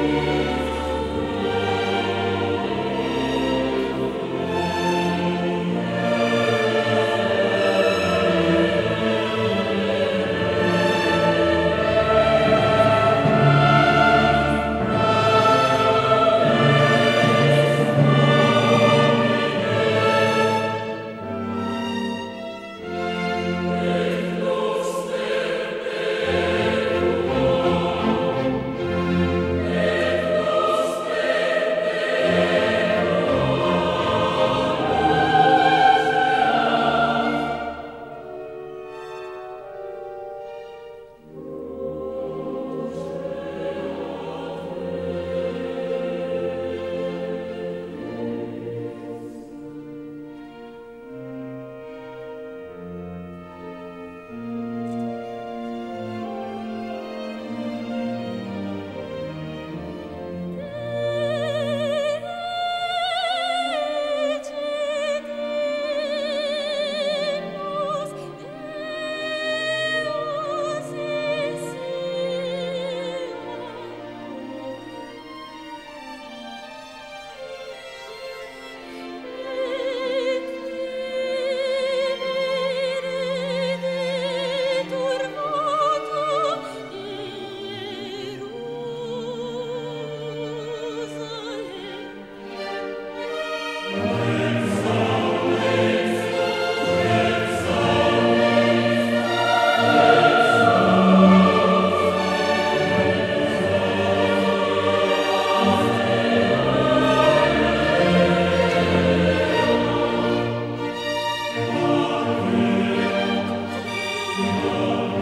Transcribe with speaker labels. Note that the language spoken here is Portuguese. Speaker 1: Música Lord.